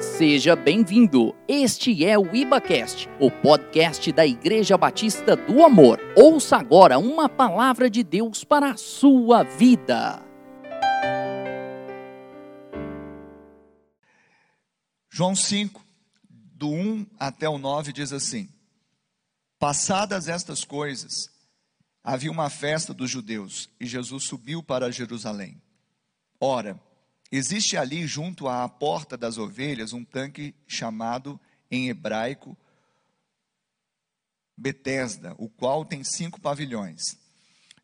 Seja bem-vindo. Este é o IbaCast, o podcast da Igreja Batista do Amor. Ouça agora uma palavra de Deus para a sua vida. João 5, do 1 até o 9, diz assim: Passadas estas coisas, havia uma festa dos judeus e Jesus subiu para Jerusalém. Ora, existe ali junto à porta das ovelhas um tanque chamado em hebraico Betesda, o qual tem cinco pavilhões.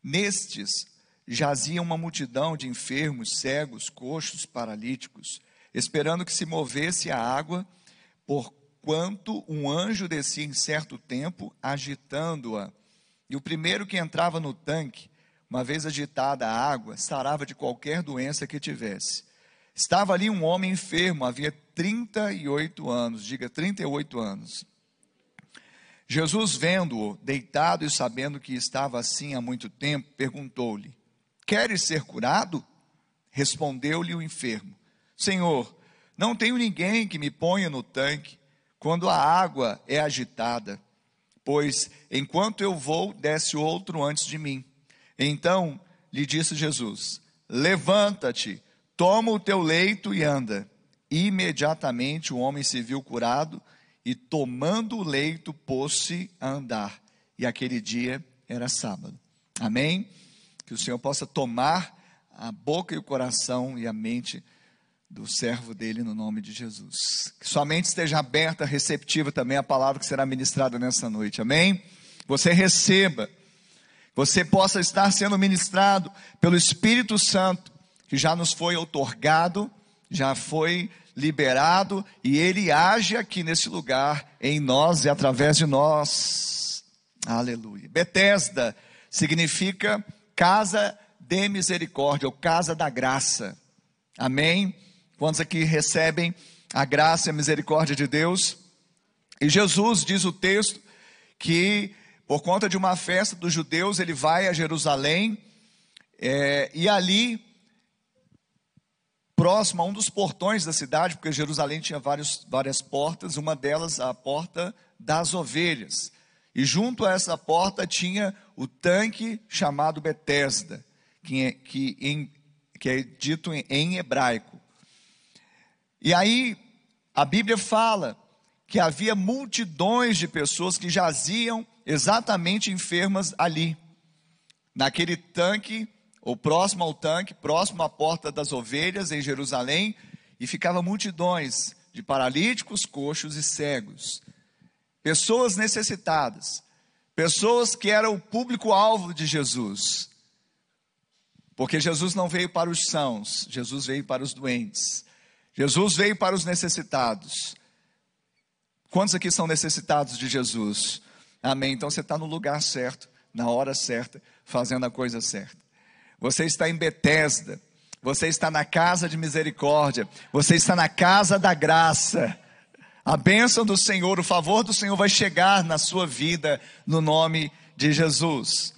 Nestes jazia uma multidão de enfermos, cegos, coxos, paralíticos, esperando que se movesse a água, porquanto um anjo descia em certo tempo, agitando-a. E o primeiro que entrava no tanque, uma vez agitada a água, sarava de qualquer doença que tivesse. Estava ali um homem enfermo, havia 38 anos, diga 38 anos. Jesus, vendo-o deitado e sabendo que estava assim há muito tempo, perguntou-lhe: Queres ser curado? Respondeu-lhe o enfermo: Senhor, não tenho ninguém que me ponha no tanque quando a água é agitada, pois enquanto eu vou, desce outro antes de mim. Então lhe disse Jesus: Levanta-te, toma o teu leito e anda. Imediatamente o homem se viu curado e tomando o leito, pôs-se a andar. E aquele dia era sábado. Amém? Que o Senhor possa tomar a boca e o coração e a mente do servo dele no nome de Jesus. Que sua mente esteja aberta, receptiva também à palavra que será ministrada nessa noite. Amém? Você receba. Você possa estar sendo ministrado pelo Espírito Santo, que já nos foi otorgado, já foi liberado e ele age aqui nesse lugar em nós e através de nós. Aleluia. Betesda significa casa de misericórdia ou casa da graça. Amém? Quantos aqui recebem a graça e a misericórdia de Deus? E Jesus diz o texto que por conta de uma festa dos judeus ele vai a Jerusalém é, e ali próximo a um dos portões da cidade, porque Jerusalém tinha vários, várias portas, uma delas a porta das ovelhas. E junto a essa porta tinha o tanque chamado Betesda, que, é, que, em, que é dito em, em hebraico. E aí a Bíblia fala que havia multidões de pessoas que jaziam exatamente enfermas ali, naquele tanque ou próximo ao tanque, próximo à porta das ovelhas em Jerusalém, e ficava multidões de paralíticos, coxos e cegos. Pessoas necessitadas, pessoas que eram o público-alvo de Jesus. Porque Jesus não veio para os sãos, Jesus veio para os doentes. Jesus veio para os necessitados. Quantos aqui são necessitados de Jesus? Amém. Então você está no lugar certo, na hora certa, fazendo a coisa certa. Você está em Betesda. Você está na casa de misericórdia. Você está na casa da graça. A bênção do Senhor, o favor do Senhor vai chegar na sua vida no nome de Jesus.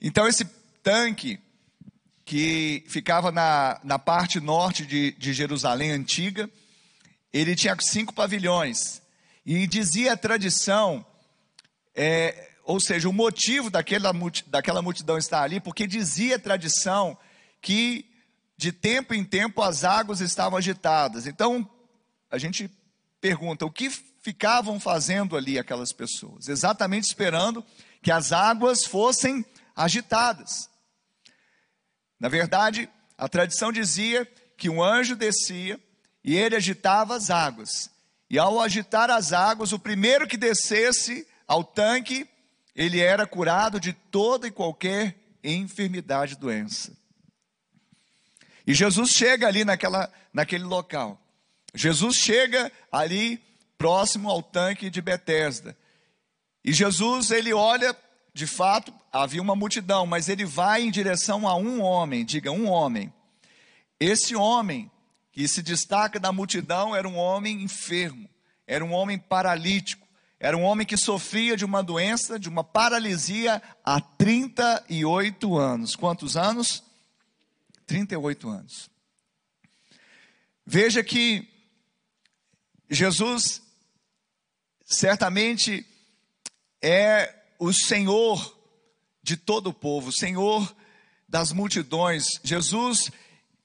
Então, esse tanque que ficava na, na parte norte de, de Jerusalém antiga, ele tinha cinco pavilhões. E dizia a tradição é, ou seja, o motivo daquela, daquela multidão estar ali, porque dizia a tradição que de tempo em tempo as águas estavam agitadas. Então, a gente pergunta: o que ficavam fazendo ali aquelas pessoas? Exatamente esperando que as águas fossem agitadas. Na verdade, a tradição dizia que um anjo descia e ele agitava as águas. E ao agitar as águas, o primeiro que descesse ao tanque ele era curado de toda e qualquer enfermidade doença. E Jesus chega ali naquela, naquele local. Jesus chega ali próximo ao tanque de Betesda. E Jesus, ele olha, de fato, havia uma multidão, mas ele vai em direção a um homem, diga um homem. Esse homem que se destaca da multidão era um homem enfermo, era um homem paralítico. Era um homem que sofria de uma doença, de uma paralisia há 38 anos. Quantos anos? 38 anos. Veja que Jesus certamente é o Senhor de todo o povo, Senhor das multidões. Jesus,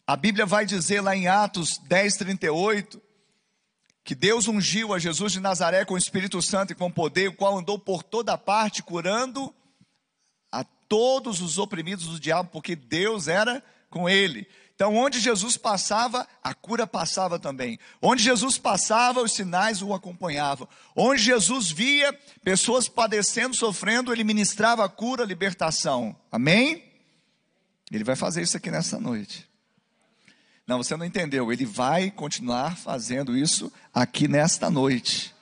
a Bíblia vai dizer lá em Atos 10, 38, que Deus ungiu a Jesus de Nazaré com o Espírito Santo e com poder, o qual andou por toda parte curando a todos os oprimidos do diabo, porque Deus era com ele. Então, onde Jesus passava, a cura passava também. Onde Jesus passava, os sinais o acompanhavam. Onde Jesus via pessoas padecendo, sofrendo, ele ministrava a cura, a libertação. Amém? Ele vai fazer isso aqui nessa noite. Não, você não entendeu. Ele vai continuar fazendo isso aqui nesta noite.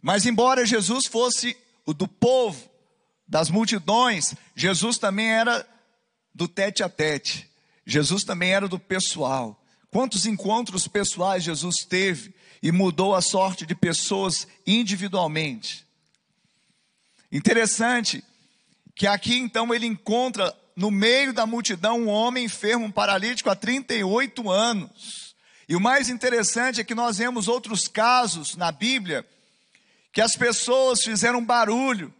Mas, embora Jesus fosse o do povo, das multidões, Jesus também era do tete a tete. Jesus também era do pessoal. Quantos encontros pessoais Jesus teve e mudou a sorte de pessoas individualmente? Interessante que aqui então ele encontra no meio da multidão um homem enfermo, um paralítico há 38 anos. E o mais interessante é que nós vemos outros casos na Bíblia que as pessoas fizeram barulho,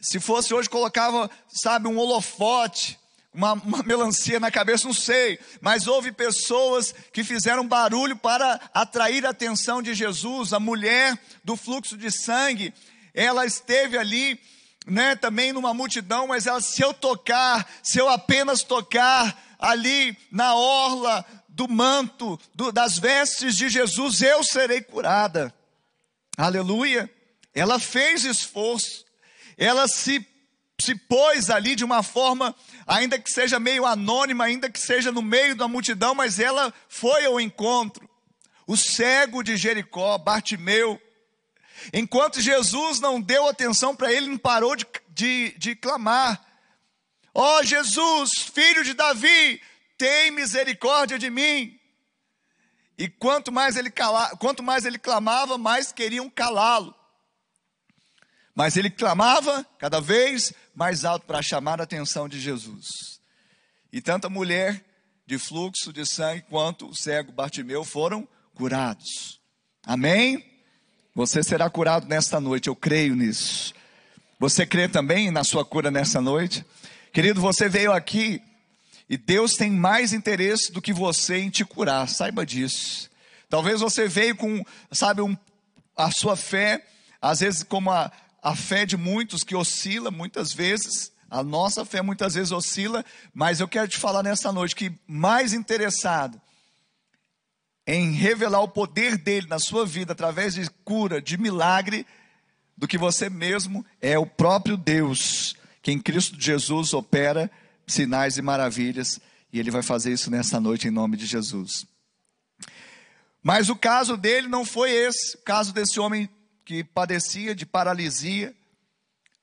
se fosse hoje, colocava, sabe, um holofote, uma, uma, melancia na cabeça, não sei. Mas houve pessoas que fizeram barulho para atrair a atenção de Jesus. A mulher do fluxo de sangue, ela esteve ali, né, também numa multidão, mas ela, se eu tocar, se eu apenas tocar ali na orla do manto, do, das vestes de Jesus, eu serei curada. Aleluia. Ela fez esforço ela se, se pôs ali de uma forma, ainda que seja meio anônima, ainda que seja no meio da multidão, mas ela foi ao encontro. O cego de Jericó, Bartimeu, enquanto Jesus não deu atenção para ele, não parou de, de, de clamar: Ó oh, Jesus, filho de Davi, tem misericórdia de mim. E quanto mais ele, cala, quanto mais ele clamava, mais queriam calá-lo. Mas ele clamava cada vez mais alto para chamar a atenção de Jesus. E tanto a mulher de fluxo de sangue quanto o cego Bartimeu foram curados. Amém? Você será curado nesta noite, eu creio nisso. Você crê também na sua cura nesta noite? Querido, você veio aqui e Deus tem mais interesse do que você em te curar, saiba disso. Talvez você veio com, sabe, um, a sua fé, às vezes como a, a fé de muitos que oscila muitas vezes, a nossa fé muitas vezes oscila, mas eu quero te falar nessa noite que mais interessado em revelar o poder dele na sua vida através de cura, de milagre, do que você mesmo é o próprio Deus, que em Cristo Jesus opera sinais e maravilhas, e ele vai fazer isso nessa noite em nome de Jesus. Mas o caso dele não foi esse, o caso desse homem que padecia de paralisia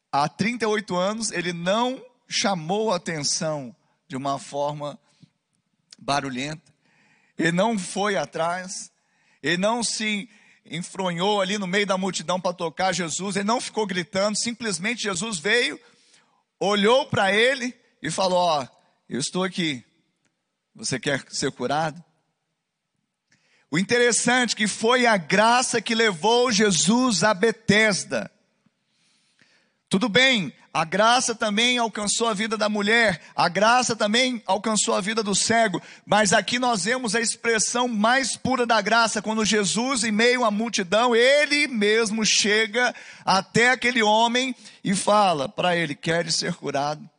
há 38 anos, ele não chamou atenção de uma forma barulhenta, ele não foi atrás, ele não se enfronhou ali no meio da multidão para tocar Jesus, ele não ficou gritando, simplesmente Jesus veio, olhou para ele e falou: Ó, eu estou aqui, você quer ser curado? O interessante é que foi a graça que levou Jesus a Betesda. Tudo bem, a graça também alcançou a vida da mulher, a graça também alcançou a vida do cego, mas aqui nós vemos a expressão mais pura da graça, quando Jesus, em meio à multidão, ele mesmo chega até aquele homem e fala para ele: Queres ser curado?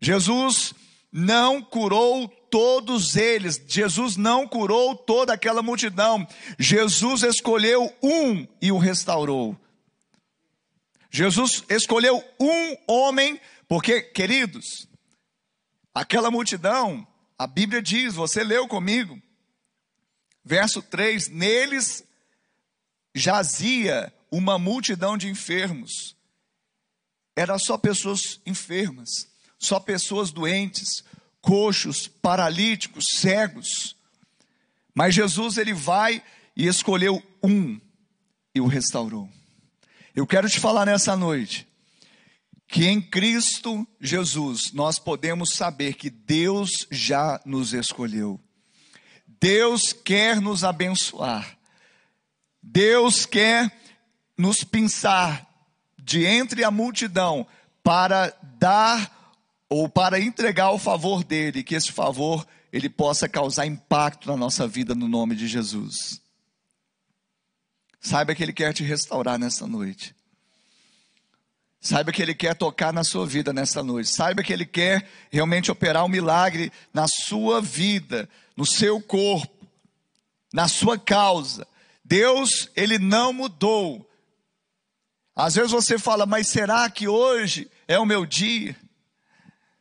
Jesus não curou todos eles. Jesus não curou toda aquela multidão. Jesus escolheu um e o restaurou. Jesus escolheu um homem, porque, queridos, aquela multidão, a Bíblia diz, você leu comigo, verso 3: neles jazia uma multidão de enfermos. Era só pessoas enfermas, só pessoas doentes, coxos, paralíticos, cegos. Mas Jesus ele vai e escolheu um e o restaurou. Eu quero te falar nessa noite que em Cristo Jesus nós podemos saber que Deus já nos escolheu. Deus quer nos abençoar. Deus quer nos pensar de entre a multidão para dar ou para entregar o favor dele, que esse favor ele possa causar impacto na nossa vida no nome de Jesus. Saiba que ele quer te restaurar nessa noite. Saiba que Ele quer tocar na sua vida nessa noite. Saiba que Ele quer realmente operar um milagre na sua vida, no seu corpo, na sua causa. Deus, Ele não mudou. Às vezes você fala, mas será que hoje é o meu dia?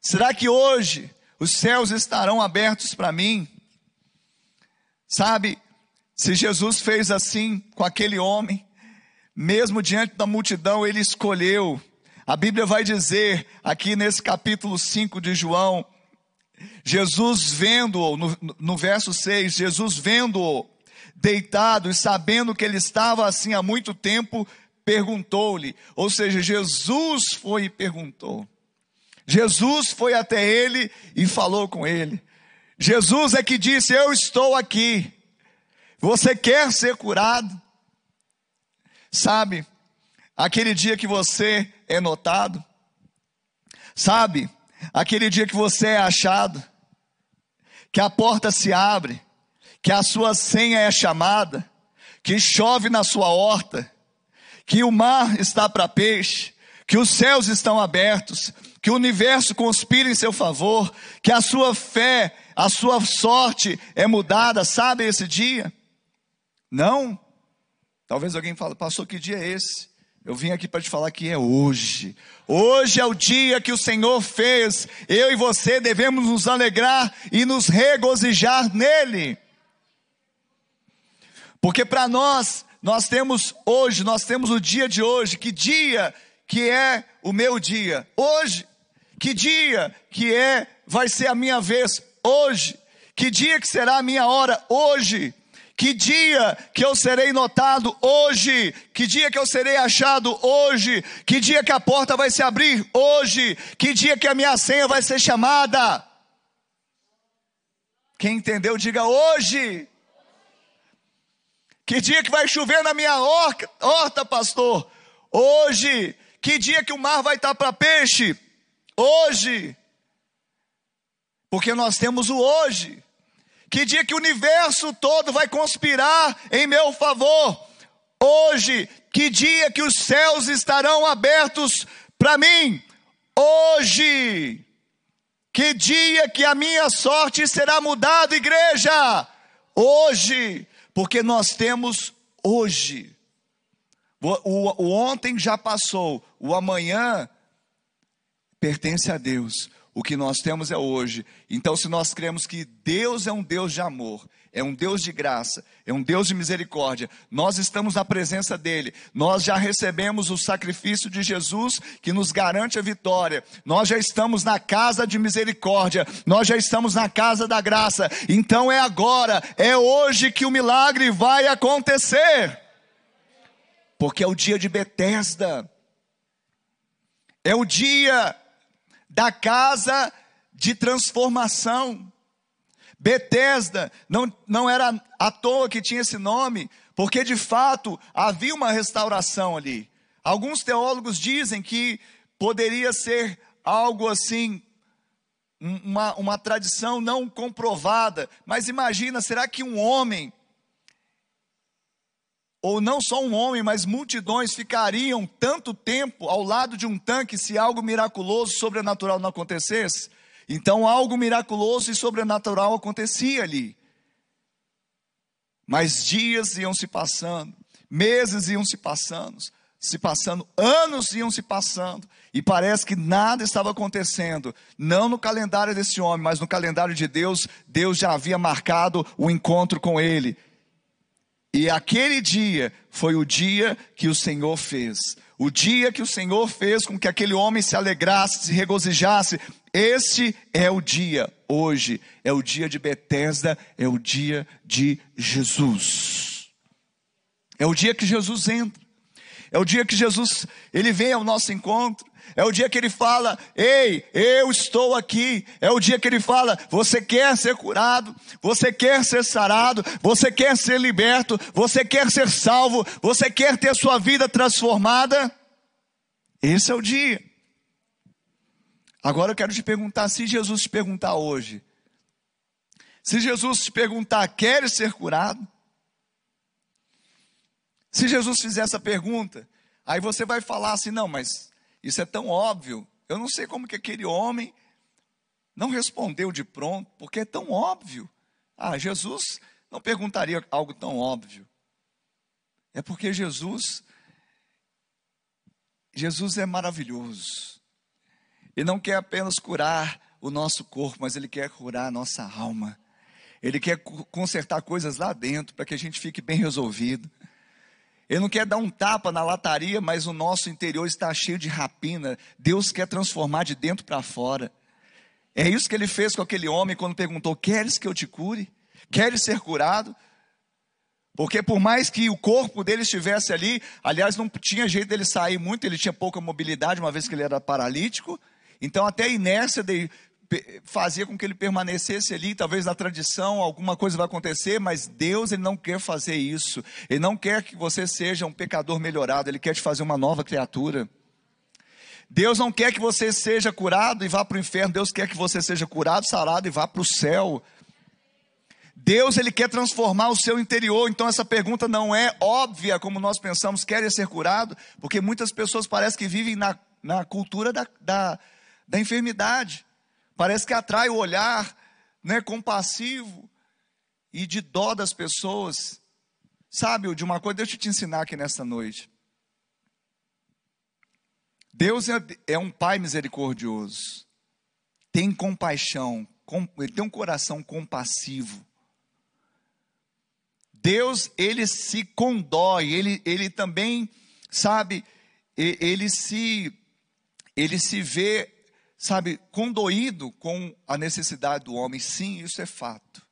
Será que hoje os céus estarão abertos para mim? Sabe, se Jesus fez assim com aquele homem, mesmo diante da multidão, ele escolheu a Bíblia vai dizer aqui nesse capítulo 5 de João, Jesus vendo-o, no, no verso 6, Jesus vendo-o deitado e sabendo que ele estava assim há muito tempo, perguntou-lhe. Ou seja, Jesus foi e perguntou. Jesus foi até ele e falou com ele. Jesus é que disse: Eu estou aqui. Você quer ser curado? Sabe, aquele dia que você é notado, sabe, aquele dia que você é achado, que a porta se abre, que a sua senha é chamada, que chove na sua horta, que o mar está para peixe, que os céus estão abertos, que o universo conspira em seu favor, que a sua fé, a sua sorte é mudada, sabe esse dia? Não? Talvez alguém fale, pastor, que dia é esse? Eu vim aqui para te falar que é hoje. Hoje é o dia que o Senhor fez. Eu e você devemos nos alegrar e nos regozijar nele. Porque para nós, nós temos hoje, nós temos o dia de hoje. Que dia que é o meu dia? Hoje. Que dia que é, vai ser a minha vez? Hoje. Que dia que será a minha hora? Hoje. Que dia que eu serei notado hoje? Que dia que eu serei achado hoje? Que dia que a porta vai se abrir hoje? Que dia que a minha senha vai ser chamada? Quem entendeu, diga hoje. Que dia que vai chover na minha horta, pastor? Hoje. Que dia que o mar vai estar para peixe? Hoje. Porque nós temos o hoje. Que dia que o universo todo vai conspirar em meu favor? Hoje. Que dia que os céus estarão abertos para mim? Hoje. Que dia que a minha sorte será mudada, igreja? Hoje. Porque nós temos hoje. O, o, o ontem já passou, o amanhã pertence a Deus. O que nós temos é hoje. Então, se nós cremos que Deus é um Deus de amor, é um Deus de graça, é um Deus de misericórdia, nós estamos na presença dEle, nós já recebemos o sacrifício de Jesus que nos garante a vitória, nós já estamos na casa de misericórdia, nós já estamos na casa da graça, então é agora, é hoje que o milagre vai acontecer, porque é o dia de Betesda, é o dia da casa de transformação. Betesda não, não era à toa que tinha esse nome, porque de fato havia uma restauração ali. Alguns teólogos dizem que poderia ser algo assim, uma, uma tradição não comprovada, mas imagina, será que um homem ou não só um homem, mas multidões ficariam tanto tempo ao lado de um tanque se algo miraculoso, sobrenatural não acontecesse? Então algo miraculoso e sobrenatural acontecia ali. Mas dias iam se passando, meses iam se passando, se passando, anos iam se passando, e parece que nada estava acontecendo, não no calendário desse homem, mas no calendário de Deus, Deus já havia marcado o encontro com ele. E aquele dia foi o dia que o Senhor fez. O dia que o Senhor fez com que aquele homem se alegrasse, se regozijasse. Este é o dia, hoje, é o dia de Betesda, é o dia de Jesus. É o dia que Jesus entra. É o dia que Jesus, ele vem ao nosso encontro. É o dia que ele fala: Ei, eu estou aqui. É o dia que ele fala: Você quer ser curado, você quer ser sarado, você quer ser liberto, você quer ser salvo, você quer ter sua vida transformada. Esse é o dia. Agora eu quero te perguntar: se Jesus te perguntar hoje, se Jesus te perguntar, queres ser curado? Se Jesus fizer essa pergunta, aí você vai falar assim: não, mas isso é tão óbvio. Eu não sei como que aquele homem não respondeu de pronto, porque é tão óbvio. Ah, Jesus não perguntaria algo tão óbvio. É porque Jesus, Jesus é maravilhoso. Ele não quer apenas curar o nosso corpo, mas Ele quer curar a nossa alma. Ele quer consertar coisas lá dentro para que a gente fique bem resolvido. Ele não quer dar um tapa na lataria, mas o nosso interior está cheio de rapina. Deus quer transformar de dentro para fora. É isso que ele fez com aquele homem quando perguntou: Queres que eu te cure? Queres ser curado? Porque por mais que o corpo dele estivesse ali, aliás, não tinha jeito dele sair muito, ele tinha pouca mobilidade, uma vez que ele era paralítico. Então, até a inércia de, fazia com que ele permanecesse ali, talvez na tradição alguma coisa vai acontecer, mas Deus ele não quer fazer isso. Ele não quer que você seja um pecador melhorado, ele quer te fazer uma nova criatura. Deus não quer que você seja curado e vá para o inferno, Deus quer que você seja curado, sarado e vá para o céu. Deus ele quer transformar o seu interior, então essa pergunta não é óbvia como nós pensamos, quer ser curado, porque muitas pessoas parecem que vivem na, na cultura da, da, da enfermidade. Parece que atrai o olhar né, compassivo e de dó das pessoas. Sabe, de uma coisa, deixa eu te ensinar aqui nesta noite. Deus é, é um Pai misericordioso, tem compaixão, com, ele tem um coração compassivo. Deus, ele se condói, ele, ele também, sabe, ele se, ele se vê sabe, condoído com a necessidade do homem. Sim, isso é fato.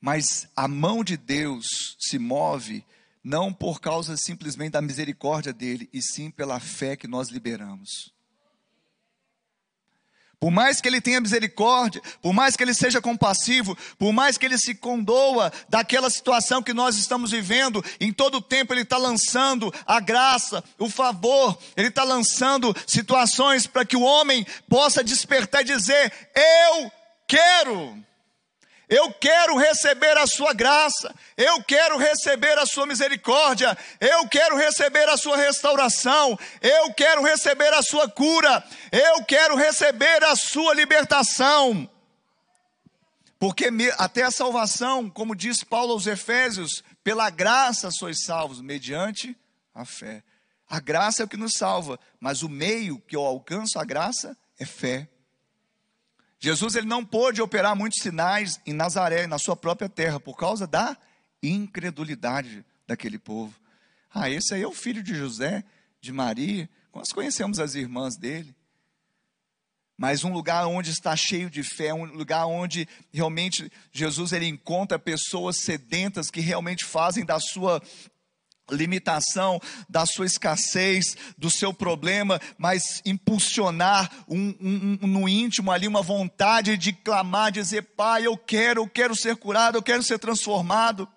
Mas a mão de Deus se move não por causa simplesmente da misericórdia dele, e sim pela fé que nós liberamos. Por mais que ele tenha misericórdia, por mais que ele seja compassivo, por mais que ele se condoa daquela situação que nós estamos vivendo, em todo o tempo ele está lançando a graça, o favor, ele está lançando situações para que o homem possa despertar e dizer: Eu quero. Eu quero receber a sua graça, eu quero receber a sua misericórdia, eu quero receber a sua restauração, eu quero receber a sua cura, eu quero receber a sua libertação. Porque até a salvação, como diz Paulo aos Efésios, pela graça sois salvos, mediante a fé. A graça é o que nos salva, mas o meio que eu alcanço a graça é fé. Jesus ele não pôde operar muitos sinais em Nazaré, na sua própria terra, por causa da incredulidade daquele povo. Ah, esse aí é o filho de José, de Maria. Nós conhecemos as irmãs dele. Mas um lugar onde está cheio de fé, um lugar onde realmente Jesus ele encontra pessoas sedentas que realmente fazem da sua limitação, da sua escassez, do seu problema, mas impulsionar um, um, um, no íntimo ali uma vontade de clamar, dizer: Pai, eu quero, eu quero ser curado, eu quero ser transformado.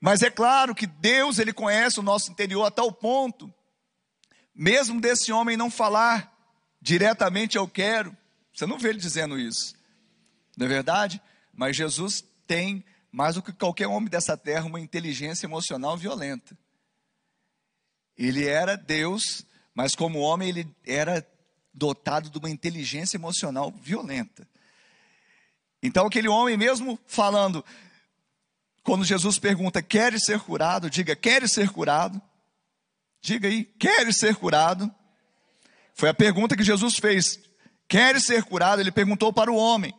Mas é claro que Deus, Ele conhece o nosso interior a tal ponto, mesmo desse homem não falar diretamente eu quero, você não vê ele dizendo isso, não é verdade? Mas Jesus tem mais do que qualquer homem dessa terra, uma inteligência emocional violenta. Ele era Deus, mas como homem ele era dotado de uma inteligência emocional violenta. Então aquele homem mesmo falando, quando Jesus pergunta, queres ser curado? Diga, queres ser curado? Diga aí, queres ser curado? Foi a pergunta que Jesus fez. Queres ser curado? Ele perguntou para o homem.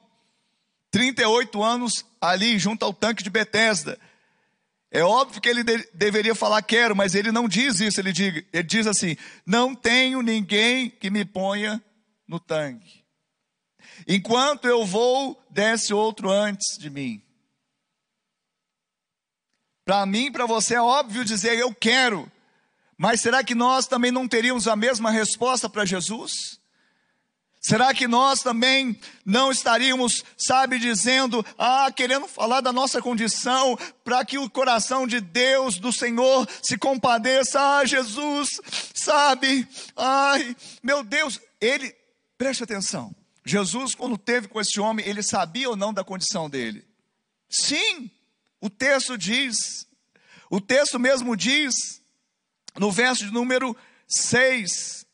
38 anos ali junto ao tanque de Betesda. É óbvio que ele de, deveria falar quero, mas ele não diz isso, ele, diz, ele diz assim: não tenho ninguém que me ponha no tanque. Enquanto eu vou, desce outro antes de mim. Para mim, para você é óbvio dizer eu quero, Mas será que nós também não teríamos a mesma resposta para Jesus? Será que nós também não estaríamos, sabe, dizendo, ah, querendo falar da nossa condição, para que o coração de Deus, do Senhor, se compadeça, ah, Jesus, sabe, ai, meu Deus, ele, preste atenção, Jesus, quando teve com esse homem, ele sabia ou não da condição dele? Sim, o texto diz, o texto mesmo diz, no verso de número 6,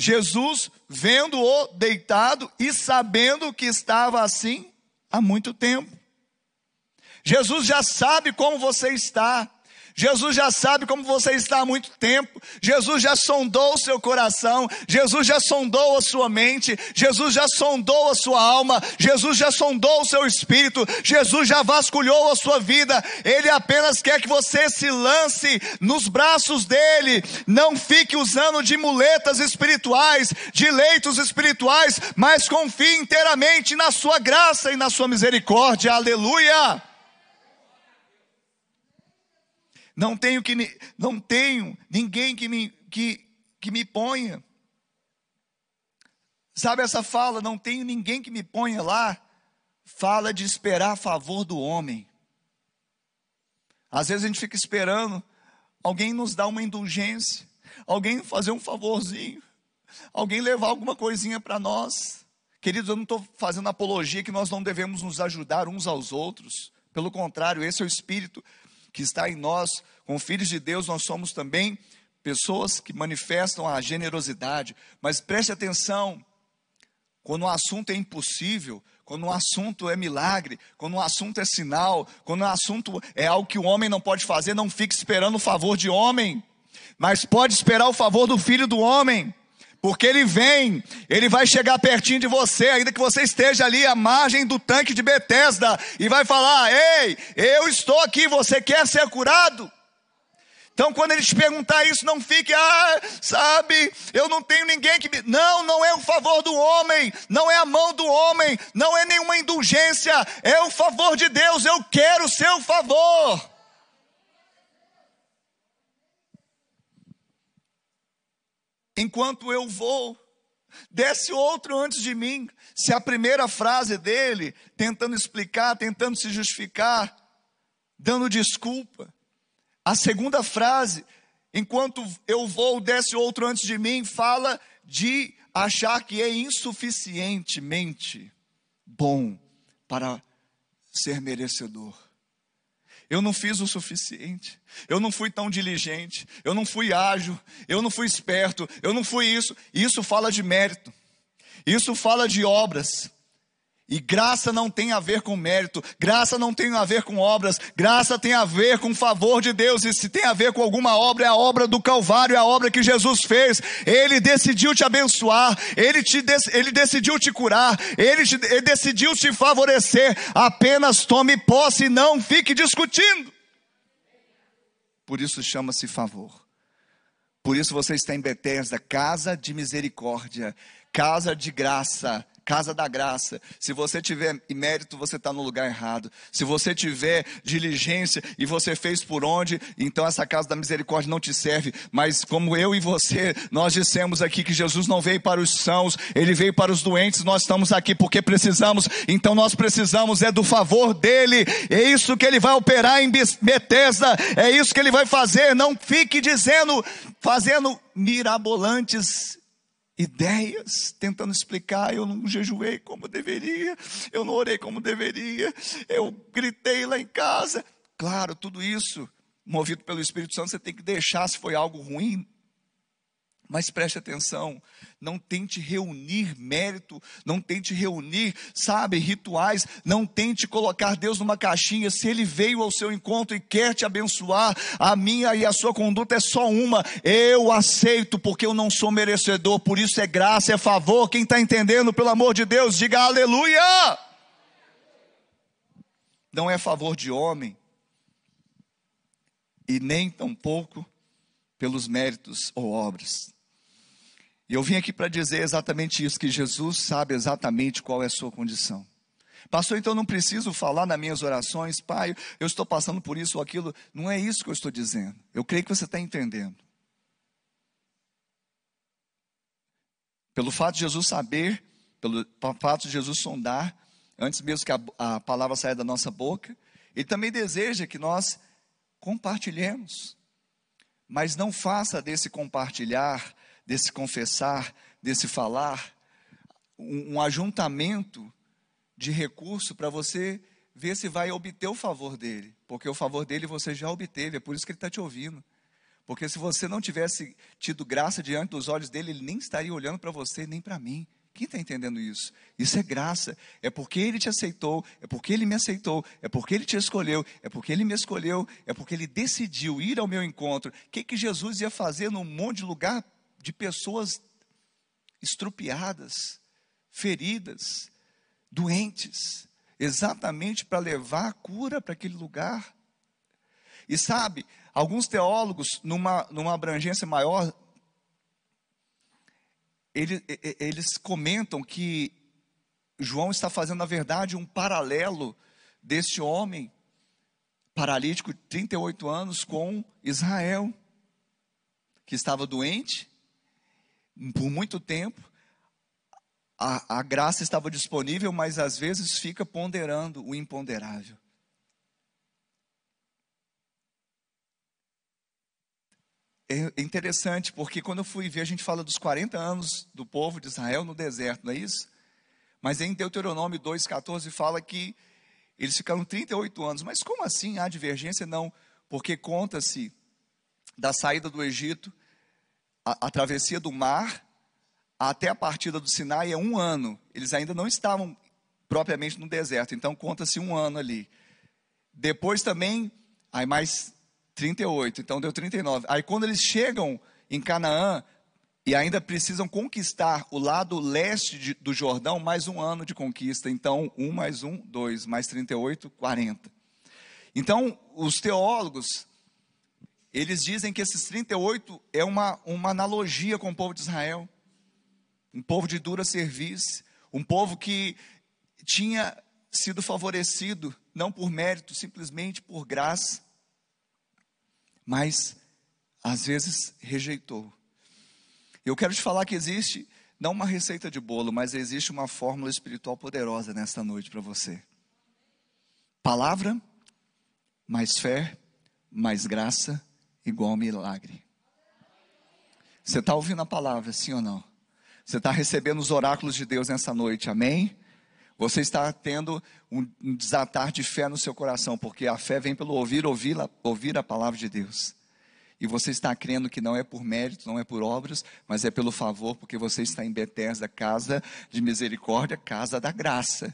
Jesus, vendo-o deitado e sabendo que estava assim há muito tempo. Jesus já sabe como você está. Jesus já sabe como você está há muito tempo. Jesus já sondou o seu coração. Jesus já sondou a sua mente. Jesus já sondou a sua alma. Jesus já sondou o seu espírito. Jesus já vasculhou a sua vida. Ele apenas quer que você se lance nos braços dele. Não fique usando de muletas espirituais, de leitos espirituais, mas confie inteiramente na sua graça e na sua misericórdia. Aleluia! Não tenho, que, não tenho ninguém que me, que, que me ponha. Sabe essa fala? Não tenho ninguém que me ponha lá. Fala de esperar a favor do homem. Às vezes a gente fica esperando alguém nos dar uma indulgência, alguém fazer um favorzinho, alguém levar alguma coisinha para nós. Queridos, eu não estou fazendo apologia que nós não devemos nos ajudar uns aos outros. Pelo contrário, esse é o espírito que está em nós, como filhos de Deus, nós somos também pessoas que manifestam a generosidade. Mas preste atenção, quando o assunto é impossível, quando o assunto é milagre, quando o assunto é sinal, quando o assunto é algo que o homem não pode fazer, não fique esperando o favor de homem, mas pode esperar o favor do filho do homem. Porque ele vem, ele vai chegar pertinho de você, ainda que você esteja ali à margem do tanque de Betesda, e vai falar: Ei, eu estou aqui, você quer ser curado? Então, quando ele te perguntar isso, não fique, ah, sabe, eu não tenho ninguém que me. Não, não é o favor do homem, não é a mão do homem, não é nenhuma indulgência, é o favor de Deus, eu quero o seu favor. Enquanto eu vou. Desce outro antes de mim. Se a primeira frase dele, tentando explicar, tentando se justificar, dando desculpa. A segunda frase, enquanto eu vou, desce outro antes de mim, fala de achar que é insuficientemente bom para ser merecedor. Eu não fiz o suficiente. Eu não fui tão diligente. Eu não fui ágil. Eu não fui esperto. Eu não fui isso. Isso fala de mérito. Isso fala de obras. E graça não tem a ver com mérito, graça não tem a ver com obras, graça tem a ver com o favor de Deus. E se tem a ver com alguma obra, é a obra do Calvário, é a obra que Jesus fez. Ele decidiu te abençoar, ele, te, ele decidiu te curar, ele, te, ele decidiu te favorecer. Apenas tome posse e não fique discutindo. Por isso chama-se favor. Por isso você está em Betesda, casa de misericórdia, casa de graça casa da graça. Se você tiver mérito, você está no lugar errado. Se você tiver diligência e você fez por onde, então essa casa da misericórdia não te serve. Mas como eu e você, nós dissemos aqui que Jesus não veio para os sãos, ele veio para os doentes. Nós estamos aqui porque precisamos. Então nós precisamos é do favor dele. É isso que ele vai operar em Betesda. É isso que ele vai fazer. Não fique dizendo, fazendo mirabolantes ideias, tentando explicar. Eu não jejuei como deveria, eu não orei como deveria, eu gritei lá em casa. Claro, tudo isso, movido pelo Espírito Santo, você tem que deixar se foi algo ruim, mas preste atenção, não tente reunir mérito, não tente reunir, sabe, rituais, não tente colocar Deus numa caixinha. Se Ele veio ao seu encontro e quer te abençoar, a minha e a sua conduta é só uma. Eu aceito porque eu não sou merecedor, por isso é graça, é favor. Quem está entendendo, pelo amor de Deus, diga aleluia. Não é favor de homem, e nem tampouco pelos méritos ou obras e eu vim aqui para dizer exatamente isso, que Jesus sabe exatamente qual é a sua condição. Pastor, então não preciso falar nas minhas orações, pai, eu estou passando por isso ou aquilo. Não é isso que eu estou dizendo. Eu creio que você está entendendo. Pelo fato de Jesus saber, pelo fato de Jesus sondar, antes mesmo que a, a palavra saia da nossa boca, ele também deseja que nós compartilhemos. Mas não faça desse compartilhar desse confessar, desse falar, um, um ajuntamento de recurso para você ver se vai obter o favor dele, porque o favor dele você já obteve, é por isso que ele está te ouvindo. Porque se você não tivesse tido graça diante dos olhos dele, ele nem estaria olhando para você nem para mim. Quem está entendendo isso? Isso é graça. É porque ele te aceitou, é porque ele me aceitou, é porque ele te escolheu, é porque ele me escolheu, é porque ele decidiu ir ao meu encontro. O que, que Jesus ia fazer num monte de lugar de pessoas estrupiadas, feridas, doentes? exatamente para levar a cura para aquele lugar. E sabe, alguns teólogos, numa, numa abrangência maior, eles, eles comentam que João está fazendo, na verdade, um paralelo desse homem paralítico de 38 anos com Israel, que estava doente por muito tempo, a, a graça estava disponível, mas às vezes fica ponderando o imponderável. É interessante, porque quando eu fui ver, a gente fala dos 40 anos do povo de Israel no deserto, não é isso? Mas em Deuteronômio 2,14 fala que eles ficaram 38 anos. Mas como assim há divergência? Não, porque conta-se da saída do Egito, a, travessia do mar até a partida do Sinai é um ano. Eles ainda não estavam propriamente no deserto, então conta-se um ano ali. Depois também, aí mais 38, então deu 39. Aí quando eles chegam em Canaã e ainda precisam conquistar o lado leste de, do Jordão, mais um ano de conquista. Então, um mais um, dois, mais 38, 40. Então, os teólogos, eles dizem que esses 38 é uma, uma analogia com o povo de Israel um povo de dura serviço, um povo que tinha sido favorecido não por mérito, simplesmente por graça, mas às vezes rejeitou. Eu quero te falar que existe não uma receita de bolo, mas existe uma fórmula espiritual poderosa nesta noite para você. Palavra, mais fé, mais graça, igual milagre. Você está ouvindo a palavra, sim ou não? Você está recebendo os oráculos de Deus nessa noite, amém? Você está tendo um, desatar de fé no seu coração, porque a fé vem pelo ouvir, ouvir, ouvir a palavra de Deus. E você está crendo que não é por mérito, não é por obras, mas é pelo favor, porque você está em Betesda, casa de misericórdia, casa da graça.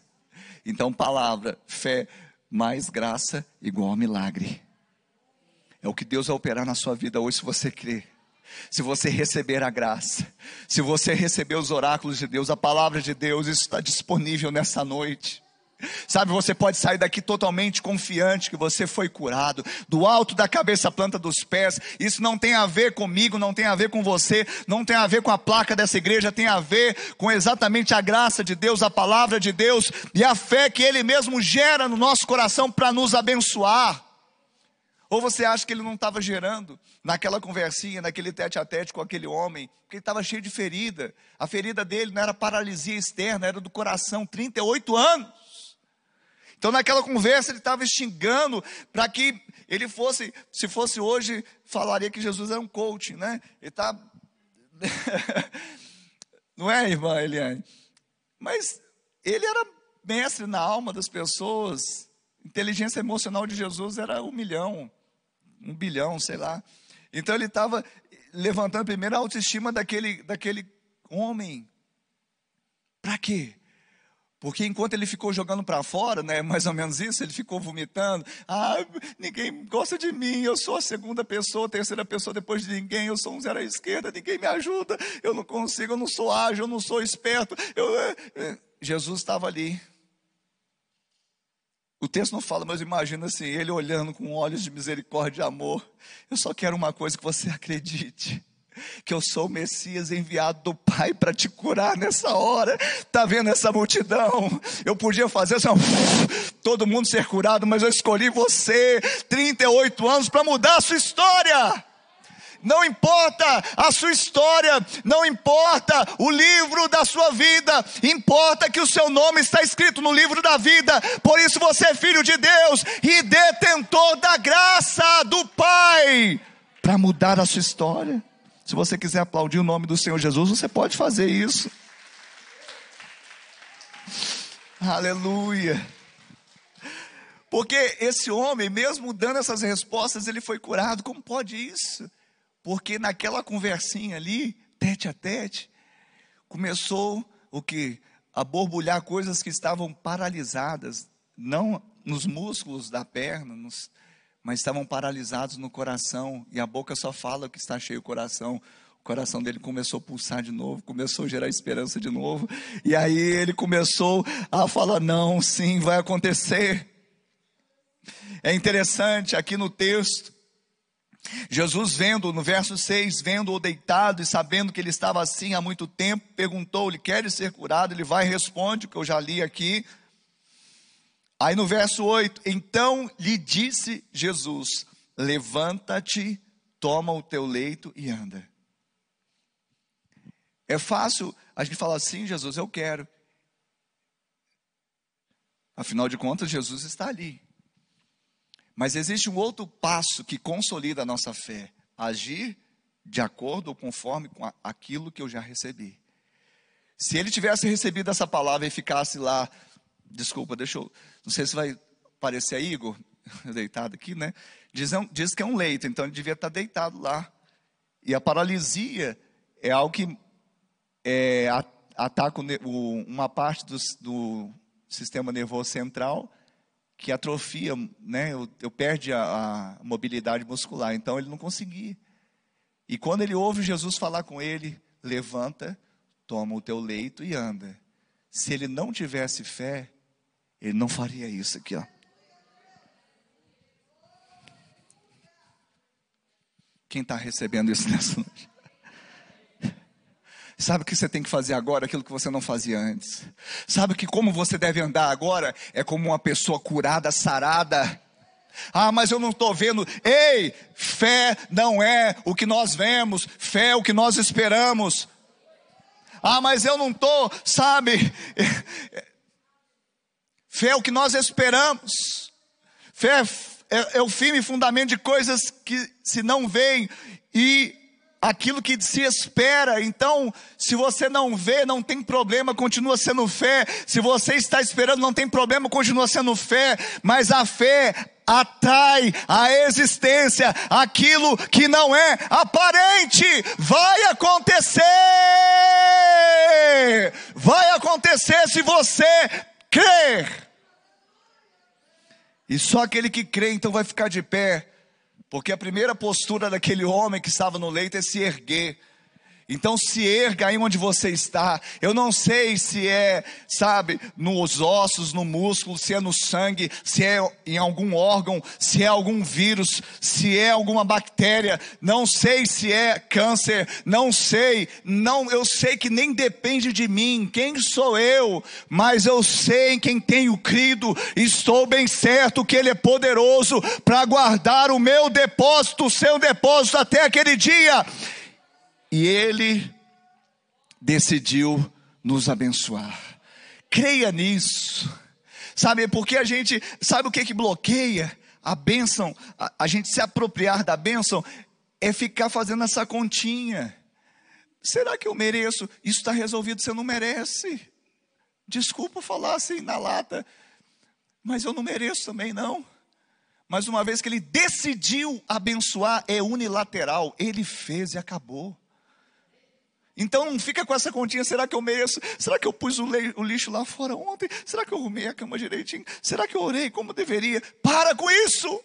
Então, palavra, fé mais graça igual a milagre. É o que Deus vai operar na sua vida hoje se você crer se você receber a graça, se você receber os oráculos de Deus, a palavra de Deus, isso está disponível nessa noite. Sabe, você pode sair daqui totalmente confiante que você foi curado, do alto da cabeça à planta dos pés. Isso não tem a ver comigo, não tem a ver com você, não tem a ver com a placa dessa igreja, tem a ver com exatamente a graça de Deus, a palavra de Deus e a fé que Ele mesmo gera no nosso coração para nos abençoar. Ou você acha que ele não estava gerando naquela conversinha, naquele tete a tete com aquele homem, porque ele estava cheio de ferida. A ferida dele não era paralisia externa, era do coração, 38 anos. Então naquela conversa ele estava xingando para que ele fosse, se fosse hoje, falaria que Jesus era um coach, né? Ele está. não é, irmã Eliane? Mas ele era mestre na alma das pessoas. Inteligência emocional de Jesus era um milhão um bilhão, sei lá. Então ele estava levantando primeiro a autoestima daquele, daquele homem. Para quê? Porque enquanto ele ficou jogando para fora, né, mais ou menos isso, ele ficou vomitando. Ah, ninguém gosta de mim, eu sou a segunda pessoa, a terceira pessoa depois de ninguém, eu sou um zero à esquerda, ninguém me ajuda, eu não consigo, eu não sou ágil, eu não sou esperto. Eu, é, é. Jesus estava ali, o texto não fala, mas imagina assim, ele olhando com olhos de misericórdia e amor. Eu só quero uma coisa que você acredite. Que eu sou o Messias enviado do Pai para te curar nessa hora. Tá vendo essa multidão? Eu podia fazer assim, todo mundo ser curado, mas eu escolhi você, 38 anos, para mudar a sua história. Não importa a sua história, não importa o livro da sua vida, importa que o seu nome está escrito no livro da vida, por isso você é filho de Deus e detentor da graça do Pai para mudar a sua história. Se você quiser aplaudir o nome do Senhor Jesus, você pode fazer isso. Aleluia. Porque esse homem, mesmo dando essas respostas, ele foi curado. Como pode isso? Porque naquela conversinha ali, tete a tete, começou o que? A borbulhar coisas que estavam paralisadas, não nos músculos da perna, nos, mas estavam paralisados no coração, e a boca só fala que está cheio o coração. O coração dele começou a pulsar de novo, começou a gerar esperança de novo, e aí ele começou a falar: não, sim, vai acontecer. É interessante aqui no texto, Jesus vendo, no verso 6, vendo-o deitado e sabendo que ele estava assim há muito tempo, perguntou-lhe, queres ser curado? Ele vai e responde, o que eu já li aqui. Aí no verso 8, então lhe disse Jesus, levanta-te, toma o teu leito e anda. É fácil a gente falar assim, Jesus, eu quero. Afinal de contas, Jesus está ali. Mas existe um outro passo que consolida a nossa fé: agir de acordo ou conforme com aquilo que eu já recebi. Se ele tivesse recebido essa palavra e ficasse lá, desculpa, deixa eu, não sei se vai parecer a Igor, deitado aqui, né? Diz, diz que é um leito, então ele devia estar deitado lá. E a paralisia é algo que é, ataca uma parte do, do sistema nervoso central que atrofia, né? Eu, eu perde a, a mobilidade muscular. Então ele não conseguia. E quando ele ouve Jesus falar com ele, levanta, toma o teu leito e anda. Se ele não tivesse fé, ele não faria isso aqui, ó. Quem está recebendo isso nessa noite? Sabe o que você tem que fazer agora? Aquilo que você não fazia antes. Sabe que como você deve andar agora é como uma pessoa curada, sarada. Ah, mas eu não estou vendo. Ei, fé não é o que nós vemos, fé é o que nós esperamos. Ah, mas eu não estou, sabe? Fé é o que nós esperamos. Fé é, é o firme fundamento de coisas que se não veem e aquilo que se espera. Então, se você não vê, não tem problema, continua sendo fé. Se você está esperando, não tem problema, continua sendo fé. Mas a fé atrai à existência aquilo que não é aparente. Vai acontecer. Vai acontecer se você crer. E só aquele que crê então vai ficar de pé porque a primeira postura daquele homem que estava no leito é se erguer. Então se erga aí onde você está. Eu não sei se é, sabe, nos ossos, no músculo, se é no sangue, se é em algum órgão, se é algum vírus, se é alguma bactéria. Não sei se é câncer, não sei. Não, eu sei que nem depende de mim. Quem sou eu? Mas eu sei em quem tenho crido. Estou bem certo que ele é poderoso para guardar o meu depósito, o seu depósito até aquele dia. E Ele decidiu nos abençoar. Creia nisso. Sabe, porque a gente, sabe o que que bloqueia a bênção, a, a gente se apropriar da bênção, é ficar fazendo essa continha. Será que eu mereço? Isso está resolvido, você não merece. Desculpa falar assim na lata, mas eu não mereço também não. Mas uma vez que ele decidiu abençoar, é unilateral, ele fez e acabou. Então não fica com essa continha, será que eu mereço? Será que eu pus o lixo lá fora ontem? Será que eu arrumei a cama direitinho? Será que eu orei como deveria? Para com isso!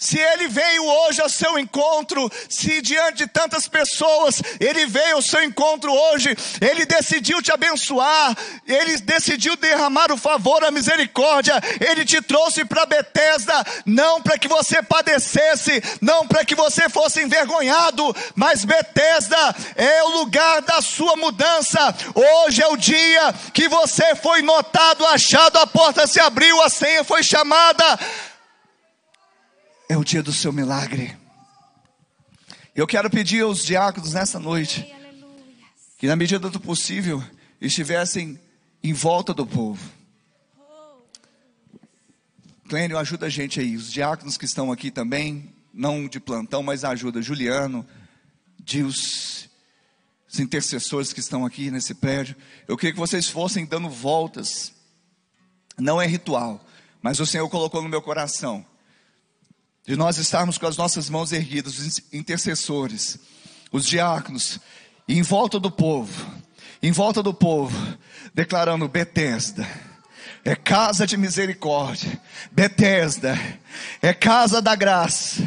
Se ele veio hoje ao seu encontro, se diante de tantas pessoas, ele veio ao seu encontro hoje, ele decidiu te abençoar, ele decidiu derramar o favor, a misericórdia, ele te trouxe para Betesda, não para que você padecesse, não para que você fosse envergonhado, mas Betesda é o lugar da sua mudança. Hoje é o dia que você foi notado, achado, a porta se abriu, a senha foi chamada é o dia do seu milagre. Eu quero pedir aos diáconos nessa noite que, na medida do possível, estivessem em volta do povo. Clênio, ajuda a gente aí. Os diáconos que estão aqui também, não de plantão, mas ajuda. Juliano, Deus, os intercessores que estão aqui nesse prédio. Eu queria que vocês fossem dando voltas. Não é ritual, mas o Senhor colocou no meu coração. De nós estarmos com as nossas mãos erguidas, os intercessores, os diáconos, em volta do povo, em volta do povo, declarando Betesda é casa de misericórdia. Betesda é casa da graça.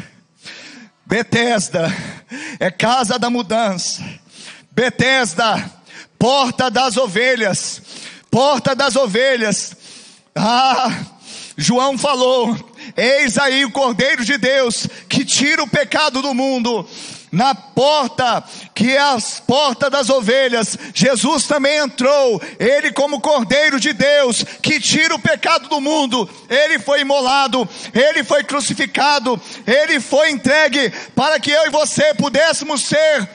Betesda é casa da mudança. Betesda, porta das ovelhas. Porta das ovelhas. Ah, João falou: Eis aí o Cordeiro de Deus que tira o pecado do mundo na porta, que é as portas das ovelhas, Jesus também entrou, ele como Cordeiro de Deus, que tira o pecado do mundo, ele foi imolado, ele foi crucificado, ele foi entregue para que eu e você pudéssemos ser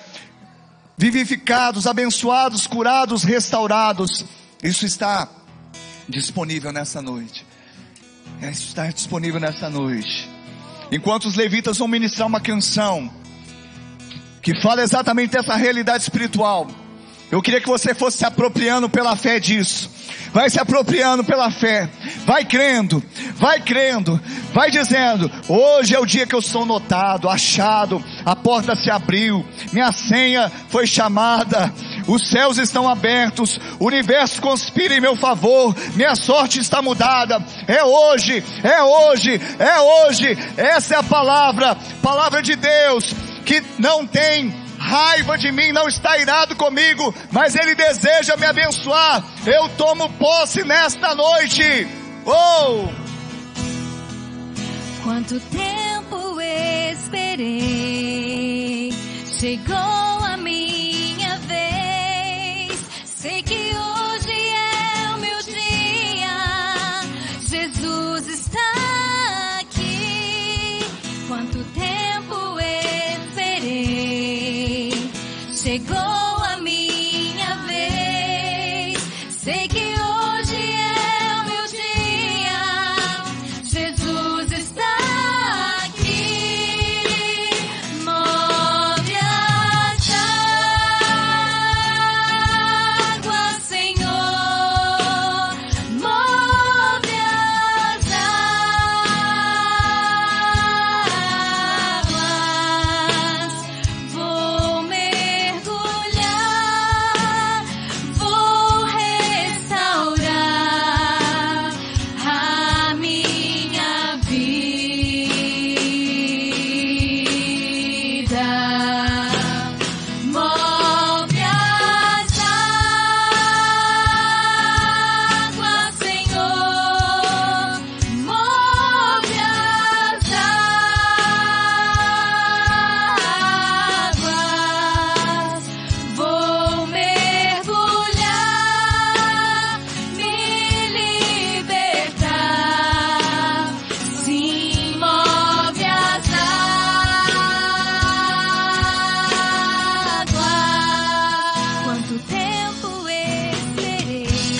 vivificados, abençoados, curados, restaurados. Isso está disponível nessa noite. É, está disponível nessa noite. Enquanto os levitas vão ministrar uma canção, que fala exatamente dessa realidade espiritual. Eu queria que você fosse se apropriando pela fé disso. Vai se apropriando pela fé. Vai crendo, vai crendo, vai dizendo: hoje é o dia que eu sou notado, achado, a porta se abriu, minha senha foi chamada, os céus estão abertos, o universo conspira em meu favor, minha sorte está mudada. É hoje, é hoje, é hoje. Essa é a palavra, palavra de Deus que não tem raiva de mim, não está irado comigo, mas Ele deseja me abençoar. Eu tomo posse nesta noite. Oh! Quanto tempo esperei, chegou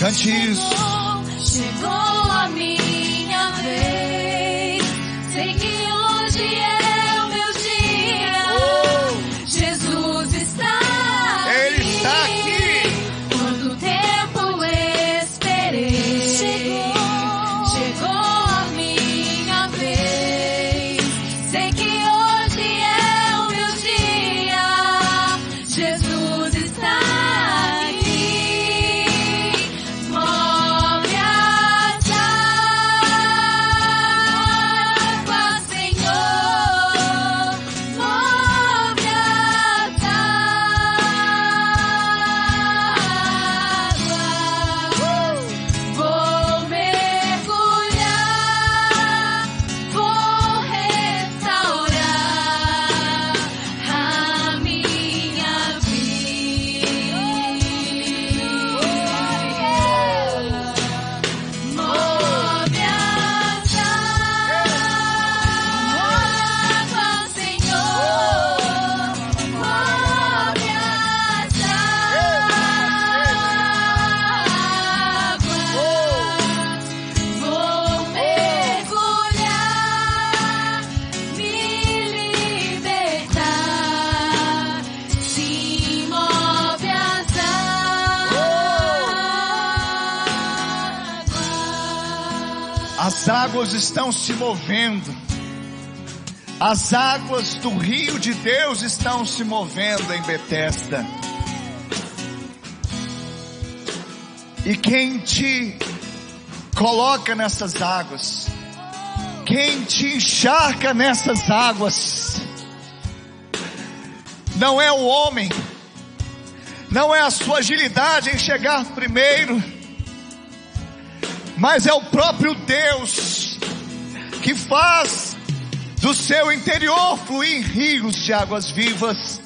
esperei. Cante As águas estão se movendo. As águas do rio de Deus estão se movendo em Betesda. E quem te coloca nessas águas, quem te encharca nessas águas, não é o homem, não é a sua agilidade em chegar primeiro, mas é o próprio Deus que faz do seu interior fluir rios de águas vivas,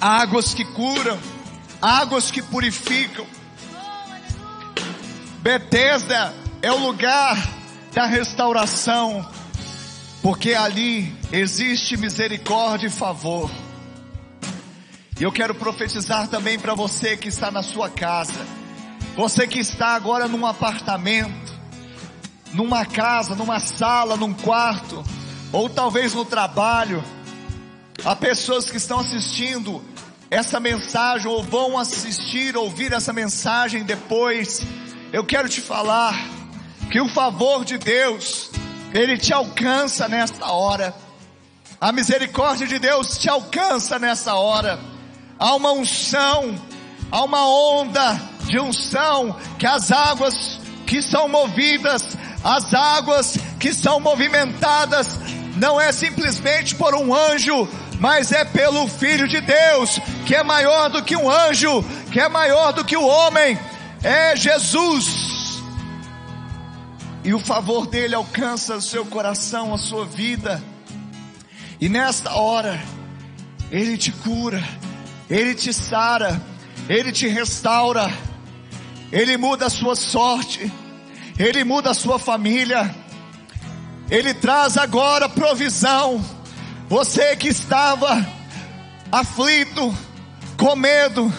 águas que curam, águas que purificam. Betesda é o lugar da restauração, porque ali existe misericórdia e favor. E eu quero profetizar também para você que está na sua casa, você que está agora num apartamento, numa casa, numa sala, num quarto, ou talvez no trabalho. Há pessoas que estão assistindo essa mensagem ou vão assistir, ouvir essa mensagem depois. Eu quero te falar que o favor de Deus, ele te alcança nesta hora. A misericórdia de Deus te alcança nessa hora. Há uma unção, há uma onda de unção que as águas que são movidas, as águas que são movimentadas, não é simplesmente por um anjo, mas é pelo Filho de Deus, que é maior do que um anjo, que é maior do que o homem, é Jesus. E o favor dele alcança o seu coração, a sua vida. E nesta hora, ele te cura, ele te sara, ele te restaura, ele muda a sua sorte, ele muda a sua família, ele traz agora provisão. Você que estava aflito, com medo,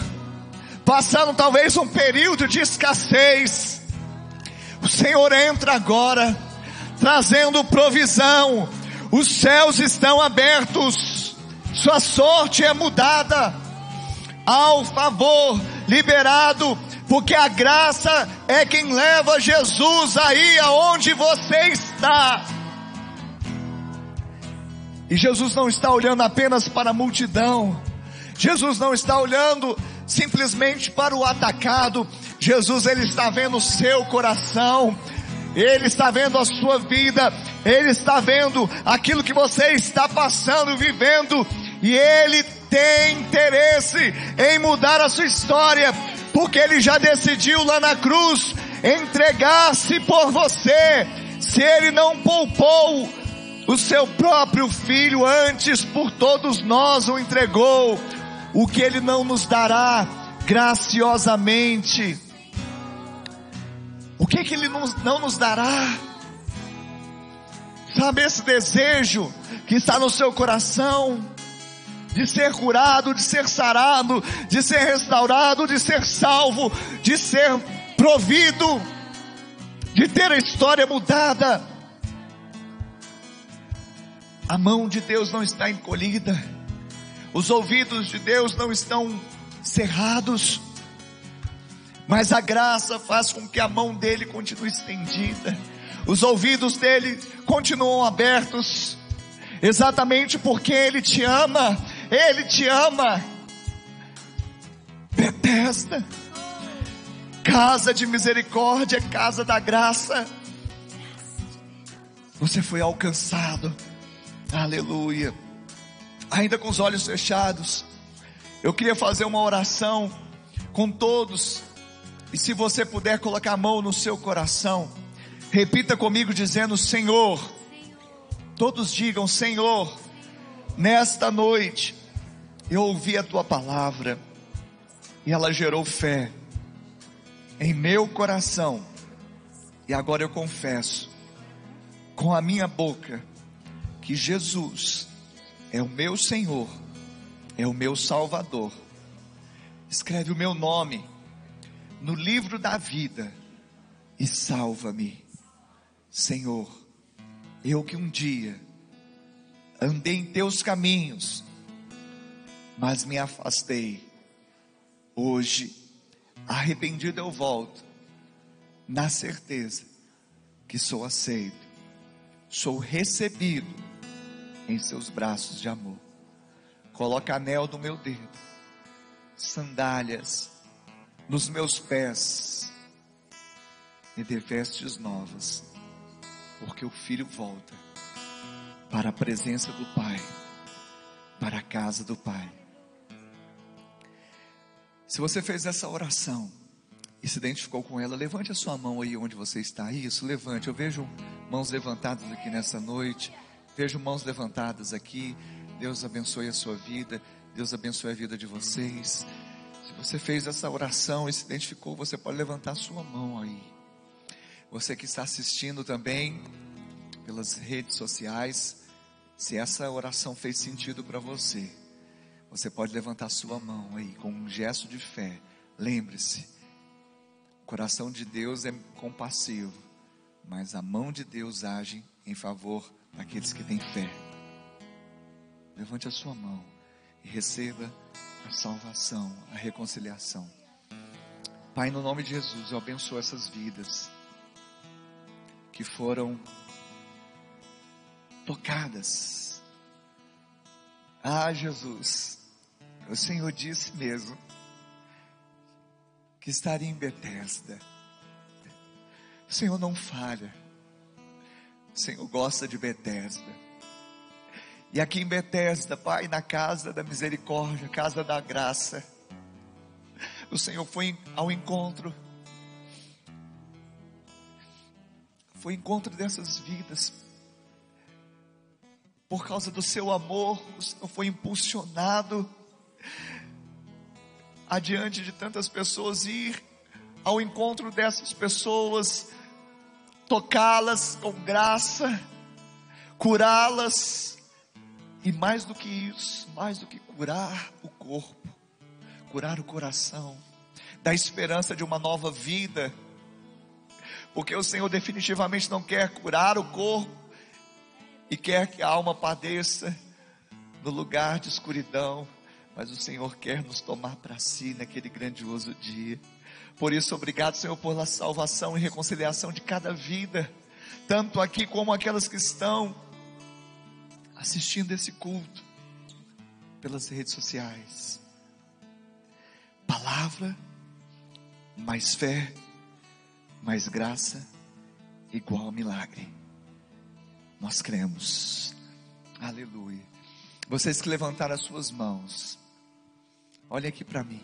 passando talvez um período de escassez, o Senhor entra agora, trazendo provisão. Os céus estão abertos, sua sorte é mudada, ao favor liberado, porque a graça é quem leva Jesus aí aonde você está. E Jesus não está olhando apenas para a multidão, Jesus não está olhando simplesmente para o atacado, Jesus ele está vendo o seu coração, ele está vendo a sua vida, ele está vendo aquilo que você está passando, vivendo, e ele tem interesse em mudar a sua história, porque ele já decidiu lá na cruz entregar-se por você. Se ele não poupou o seu próprio filho antes por todos nós o entregou, o que ele não nos dará graciosamente? O que que ele não nos dará? Sabe esse desejo que está no seu coração? De ser curado, de ser sarado, de ser restaurado, de ser salvo, de ser provido, de ter a história mudada. A mão de Deus não está encolhida, os ouvidos de Deus não estão cerrados, mas a graça faz com que a mão dele continue estendida, os ouvidos dele continuam abertos, exatamente porque ele te ama, ele te ama. Bethesda, casa de misericórdia, casa da graça. Você foi alcançado, aleluia. Ainda com os olhos fechados, eu queria fazer uma oração com todos e se você puder colocar a mão no seu coração, repita comigo dizendo: Senhor, todos digam: Senhor, nesta noite eu ouvi a tua palavra e ela gerou fé em meu coração, e agora eu confesso com a minha boca que Jesus é o meu Senhor, é o meu Salvador. Escreve o meu nome no livro da vida e salva-me, Senhor. Eu que um dia andei em teus caminhos, mas me afastei. Hoje, arrependido eu volto na certeza que sou aceito, sou recebido em seus braços de amor. Coloca anel no meu dedo, sandálias nos meus pés, e dê vestes novas, porque o filho volta para a presença do Pai, para a casa do Pai. Se você fez essa oração e se identificou com ela, levante a sua mão aí onde você está. Isso, levante. Eu vejo mãos levantadas aqui nessa noite. Vejo mãos levantadas aqui. Deus abençoe a sua vida. Deus abençoe a vida de vocês. Se você fez essa oração e se identificou, você pode levantar a sua mão aí. Você que está assistindo também pelas redes sociais, se essa oração fez sentido para você, você pode levantar sua mão aí com um gesto de fé. Lembre-se, o coração de Deus é compassivo, mas a mão de Deus age em favor daqueles que têm fé. Levante a sua mão e receba a salvação, a reconciliação. Pai, no nome de Jesus, eu abençoo essas vidas que foram tocadas. Ah, Jesus, o Senhor disse mesmo que estaria em Betesda. O Senhor não falha. O Senhor gosta de Betesda. E aqui em Betesda, Pai, na casa da misericórdia, casa da graça, o Senhor foi ao encontro foi encontro dessas vidas. Por causa do seu amor, o Senhor foi impulsionado adiante de tantas pessoas ir ao encontro dessas pessoas, tocá-las com graça, curá-las e mais do que isso, mais do que curar o corpo, curar o coração, dar esperança de uma nova vida porque o Senhor definitivamente não quer curar o corpo e quer que a alma padeça no lugar de escuridão, mas o Senhor quer nos tomar para si naquele grandioso dia. Por isso, obrigado, Senhor, pela salvação e reconciliação de cada vida, tanto aqui como aquelas que estão assistindo esse culto pelas redes sociais. Palavra, mais fé, mais graça igual ao milagre. Nós cremos. Aleluia. Vocês que levantaram as suas mãos, olhem aqui para mim.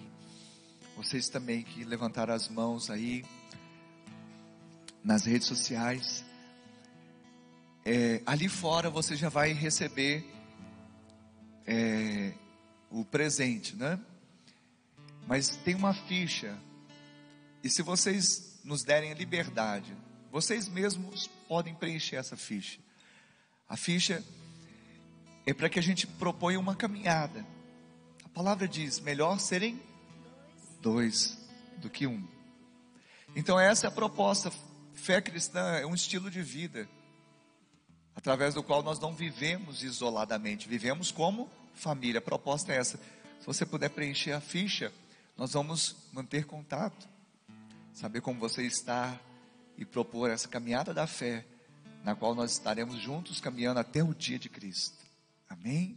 Vocês também que levantaram as mãos aí nas redes sociais. É, ali fora você já vai receber é, o presente, né? Mas tem uma ficha. E se vocês nos derem a liberdade, vocês mesmos podem preencher essa ficha. A ficha é para que a gente proponha uma caminhada. A palavra diz: melhor serem dois do que um. Então, essa é a proposta. Fé cristã é um estilo de vida, através do qual nós não vivemos isoladamente, vivemos como família. A proposta é essa. Se você puder preencher a ficha, nós vamos manter contato saber como você está e propor essa caminhada da fé, na qual nós estaremos juntos caminhando até o dia de Cristo. Amém?